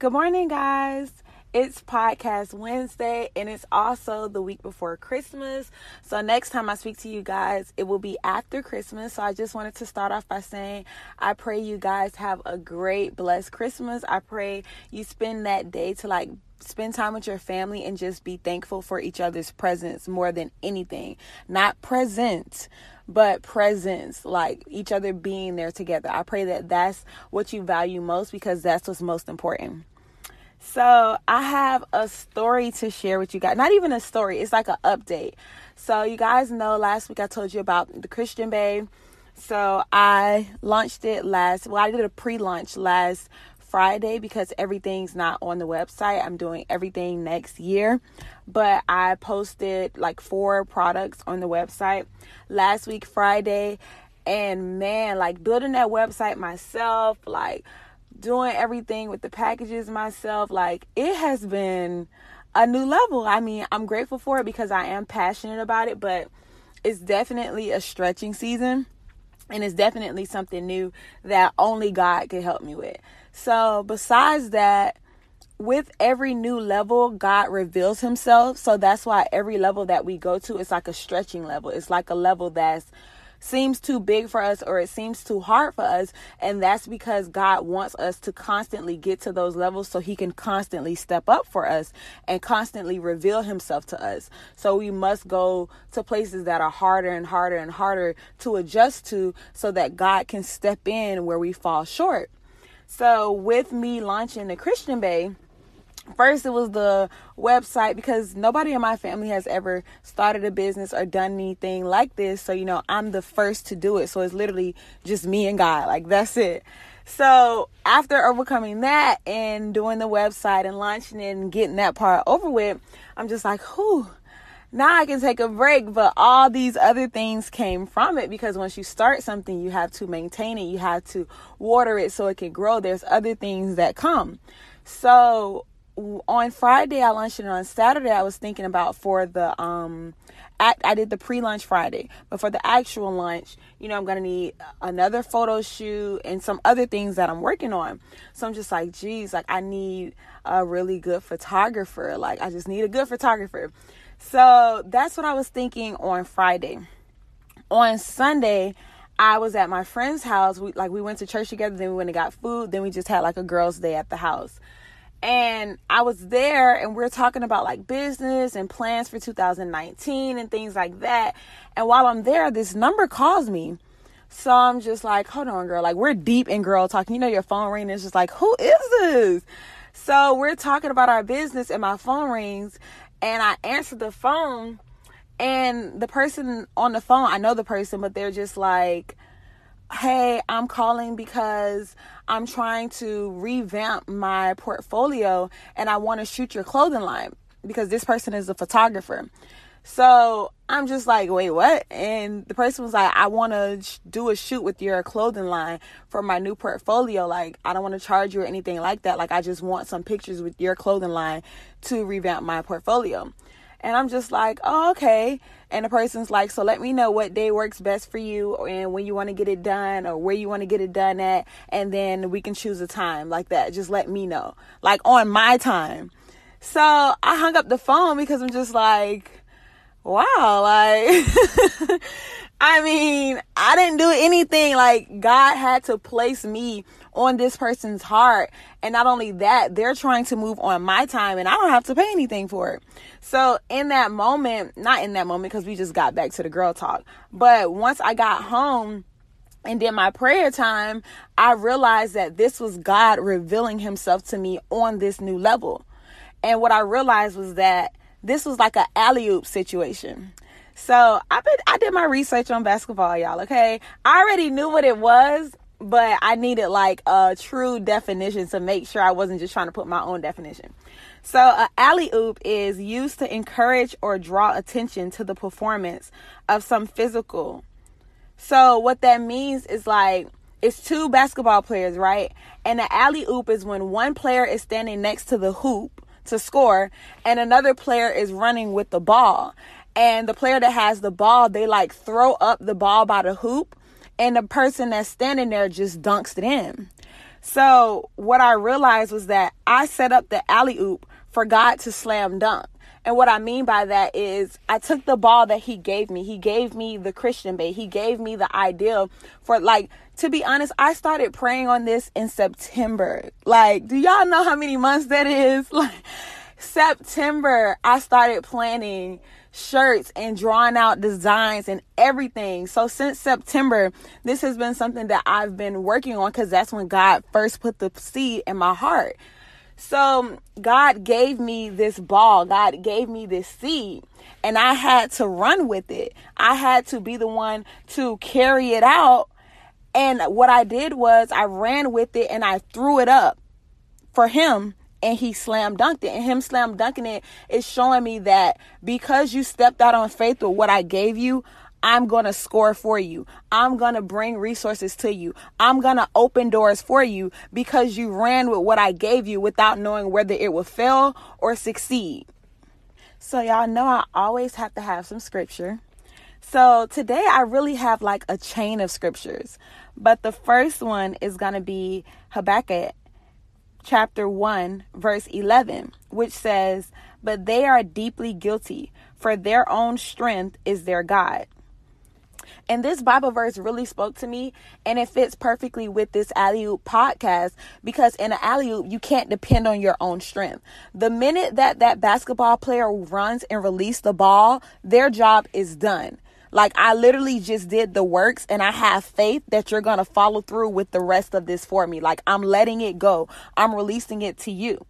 Good morning, guys. It's Podcast Wednesday and it's also the week before Christmas. So, next time I speak to you guys, it will be after Christmas. So, I just wanted to start off by saying I pray you guys have a great, blessed Christmas. I pray you spend that day to like spend time with your family and just be thankful for each other's presence more than anything. Not present, but presence, like each other being there together. I pray that that's what you value most because that's what's most important. So, I have a story to share with you guys. Not even a story, it's like an update. So, you guys know last week I told you about the Christian Bae. So, I launched it last, well, I did a pre launch last Friday because everything's not on the website. I'm doing everything next year. But I posted like four products on the website last week, Friday. And man, like building that website myself, like doing everything with the packages myself, like it has been a new level. I mean, I'm grateful for it because I am passionate about it, but it's definitely a stretching season and it's definitely something new that only God could help me with. So, besides that, with every new level, God reveals himself. So that's why every level that we go to is like a stretching level. It's like a level that's seems too big for us or it seems too hard for us. And that's because God wants us to constantly get to those levels so He can constantly step up for us and constantly reveal Himself to us. So we must go to places that are harder and harder and harder to adjust to so that God can step in where we fall short. So with me launching the Christian Bae, first it was the website because nobody in my family has ever started a business or done anything like this. So you know i'm the first to do it. So it's literally just me and god. Like that's it. So after overcoming that and doing the website and launching it and getting that part over with i'm just like whew now I can take a break, but all these other things came from it because once you start something, you have to maintain it, you have to water it so it can grow. There's other things that come. So on Friday I lunched it. On Saturday I was thinking about for the um act I did the pre-lunch Friday, but for the actual lunch, you know, I'm gonna need another photo shoot and some other things that I'm working on. So I'm just like, geez, like I need a really good photographer. Like I just need a good photographer. So that's what I was thinking on Friday. On Sunday, I was at my friend's house. We like we went to church together, then we went and got food, then we just had like a girls' day at the house and I was there and we are talking about like business and plans for 2019 and things like that. And while I'm there, this number calls me. So I'm just like, hold on, girl. Like we're deep in girl talking. You know, your phone ring is just like, who is this? So we're talking about our business and my phone rings and I answer the phone and the person on the phone, I know the person, but they're just like, hey, I'm calling because I'm trying to revamp my portfolio and I want to shoot your clothing line because this person is a photographer. So I'm just like, wait, what? And the person was like, I want to sh- do a shoot with your clothing line for my new portfolio. Like, I don't want to charge you or anything like that. Like, I just want some pictures with your clothing line to revamp my portfolio. And I'm just like, oh, okay. And the person's like, so let me know what day works best for you and when you want to get it done or where you want to get it done at. And then we can choose a time like that. Just let me know, like on my time. So I hung up the phone because I'm just like, wow, like, I mean, I didn't do anything. Like, God had to place me on this person's heart. And not only that, they're trying to move on my time and I don't have to pay anything for it. So, in that moment, not in that moment because we just got back to the girl talk, but once I got home, and then my prayer time, I realized that this was God revealing himself to me on this new level. And what I realized was that this was like an alley oop situation. So I been I did my research on basketball, y'all. Okay, I already knew what it was, but I needed like a true definition to make sure I wasn't just trying to put my own definition. So, an alley oop is used to encourage or draw attention to the performance of some physical. So, what that means is like it's two basketball players, right? And the alley oop is when one player is standing next to the hoop to score and another player is running with the ball and the player that has the ball, they like throw up the ball by the hoop, and the person that's standing there just dunks it in. So what I realized was that I set up the alley oop for God to slam dunk. And what I mean by that is I took the ball that he gave me. He gave me the Christian Bae. He gave me the idea for like to be honest, I started praying on this in September. Like, do y'all know how many months that is? Like September, I started planning shirts and drawing out designs and everything. So since September, this has been something that I've been working on because that's when God first put the seed in my heart. So God gave me this ball, God gave me this seed, and I had to run with it. I had to be the one to carry it out. And what I did was I ran with it and I threw it up for him and he slam dunked it. And him slam dunking it is showing me that because you stepped out on faith with what I gave you, I'm going to score for you. I'm going to bring resources to you. I'm going to open doors for you because you ran with what I gave you without knowing whether it would fail or succeed. So, y'all know I always have to have some scripture. So, today I really have like a chain of scriptures. But the first one is going to be Habakkuk chapter 1, verse 11, which says, But they are deeply guilty, for their own strength is their God. And this Bible verse really spoke to me, and it fits perfectly with this alley oop podcast because in an alley oop, you can't depend on your own strength. The minute that that basketball player runs and releases the ball, their job is done. Like I literally just did the works and I have faith that you're going to follow through with the rest of this for me. Like I'm letting it go. I'm releasing it to you.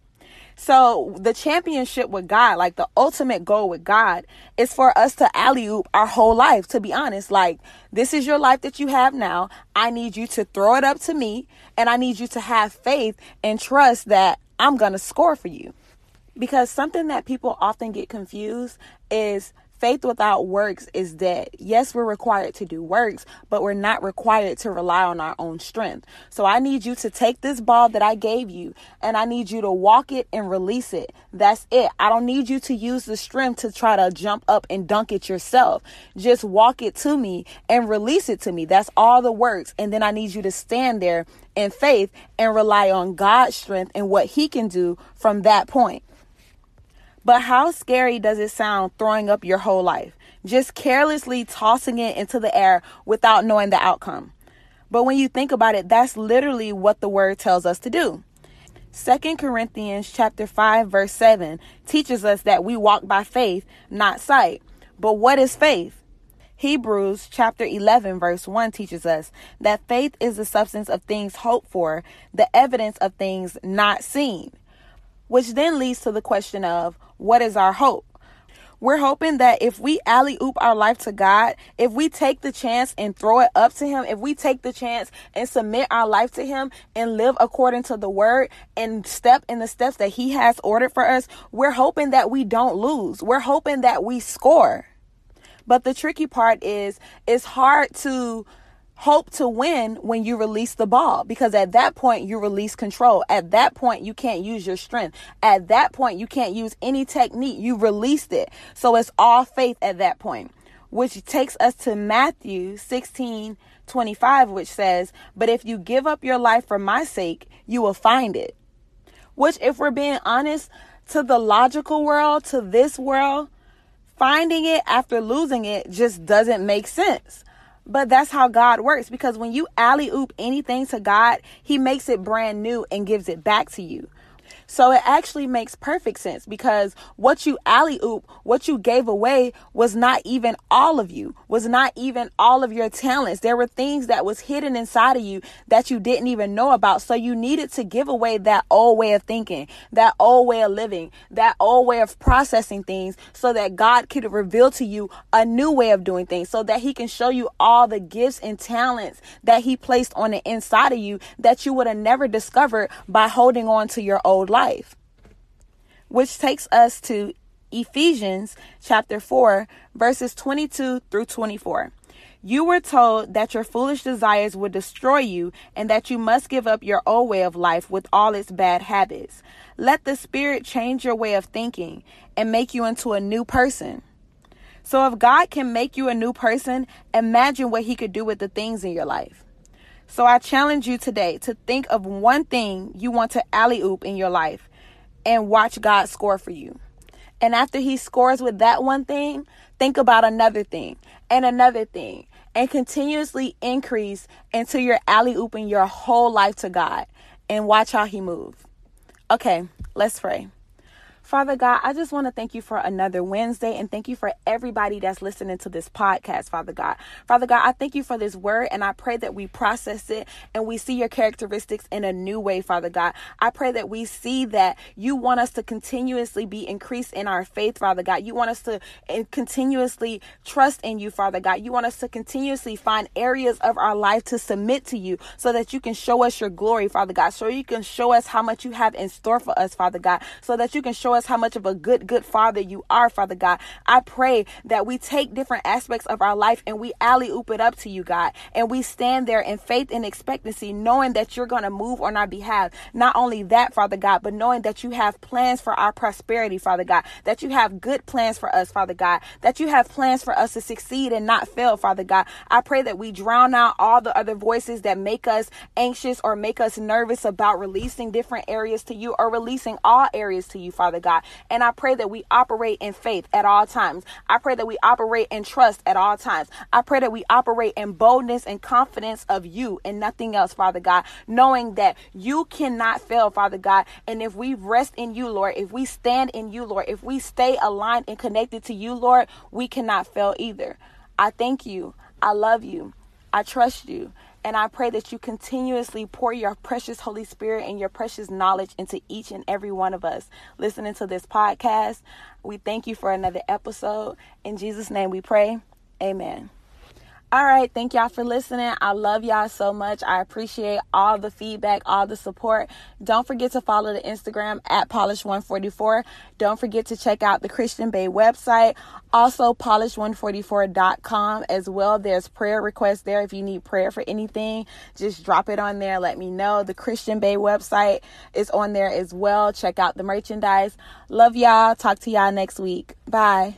So the championship with God, like the ultimate goal with God, is for us to alley oop our whole life. To be honest, like this is your life that you have now. I need you to throw it up to me, and I need you to have faith and trust that I'm gonna score for you. Because something that people often get confused is Faith without works is dead. Yes, we're required to do works, but we're not required to rely on our own strength. So I need you to take this ball that I gave you and I need you to walk it and release it. That's it. I don't need you to use the strength to try to jump up and dunk it yourself. Just walk it to me and release it to me. That's all the works. And then I need you to stand there in faith and rely on God's strength and what He can do from that point. But how scary does it sound throwing up your whole life? Just carelessly tossing it into the air without knowing the outcome. But when you think about it, that's literally what the word tells us to do. 2 Corinthians chapter 5 verse 7 teaches us that we walk by faith, not sight. But what is faith? Hebrews chapter 11 verse 1 teaches us that faith is the substance of things hoped for, the evidence of things not seen. Which then leads to the question of what is our hope? We're hoping that if we alley oop our life to God, if we take the chance and throw it up to Him, if we take the chance and submit our life to Him and live according to the word and step in the steps that He has ordered for us, we're hoping that we don't lose. We're hoping that we score. But the tricky part is it's hard to hope to win when you release the ball because at that point you release control. At that point you can't use your strength. At that point you can't use any technique. You released it. So it's all faith at that point. Which takes us to Matthew 16 25, which says, But if you give up your life for my sake, you will find it. Which, if we're being honest, to the logical world, to this world, finding it after losing it just doesn't make sense. But that's how God works because when you alley oop anything to God, He makes it brand new and gives it back to you. So it actually makes perfect sense because what you alley oop, what you gave away was not even all of you, was not even all of your talents. There were things that was hidden inside of you that you didn't even know about. So you needed to give away that old way of thinking, that old way of living, that old way of processing things so that God could reveal to you a new way of doing things so that he can show you all the gifts and talents that he placed on the inside of you that you would have never discovered by holding on to your old life life. Which takes us to Ephesians chapter 4, verses 22 through 24. You were told that your foolish desires would destroy you and that you must give up your old way of life with all its bad habits. Let the Spirit change your way of thinking and make you into a new person. So, if God can make you a new person, imagine what He could do with the things in your life. So I challenge you today to think of one thing you want to alley oop in your life and watch God score for you. And after he scores with that one thing, think about another thing and another thing and continuously increase until you're alley ooping your whole life to God and watch how he move. Okay, let's pray. Father God, I just want to thank you for another Wednesday and thank you for everybody that's listening to this podcast, Father God. Father God, I thank you for this word and I pray that we process it and we see your characteristics in a new way, Father God. I pray that we see that you want us to continuously be increased in our faith, Father God. You want us to continuously trust in you, Father God. You want us to continuously find areas of our life to submit to you so that you can show us your glory, Father God. So you can show us how much you have in store for us, Father God. So that you can show us us how much of a good, good father you are, Father God. I pray that we take different aspects of our life and we alley oop it up to you, God. And we stand there in faith and expectancy, knowing that you're going to move on our behalf. Not only that, Father God, but knowing that you have plans for our prosperity, Father God. That you have good plans for us, Father God. That you have plans for us to succeed and not fail, Father God. I pray that we drown out all the other voices that make us anxious or make us nervous about releasing different areas to you or releasing all areas to you, Father God. God. And I pray that we operate in faith at all times. I pray that we operate in trust at all times. I pray that we operate in boldness and confidence of you and nothing else, Father God, knowing that you cannot fail, Father God. And if we rest in you, Lord, if we stand in you, Lord, if we stay aligned and connected to you, Lord, we cannot fail either. I thank you. I love you. I trust you. And I pray that you continuously pour your precious Holy Spirit and your precious knowledge into each and every one of us listening to this podcast. We thank you for another episode. In Jesus' name we pray. Amen. All right, thank y'all for listening. I love y'all so much. I appreciate all the feedback, all the support. Don't forget to follow the Instagram at Polish144. Don't forget to check out the Christian Bae website, also polish144.com as well. There's prayer requests there. If you need prayer for anything, just drop it on there. Let me know. The Christian Bae website is on there as well. Check out the merchandise. Love y'all. Talk to y'all next week. Bye.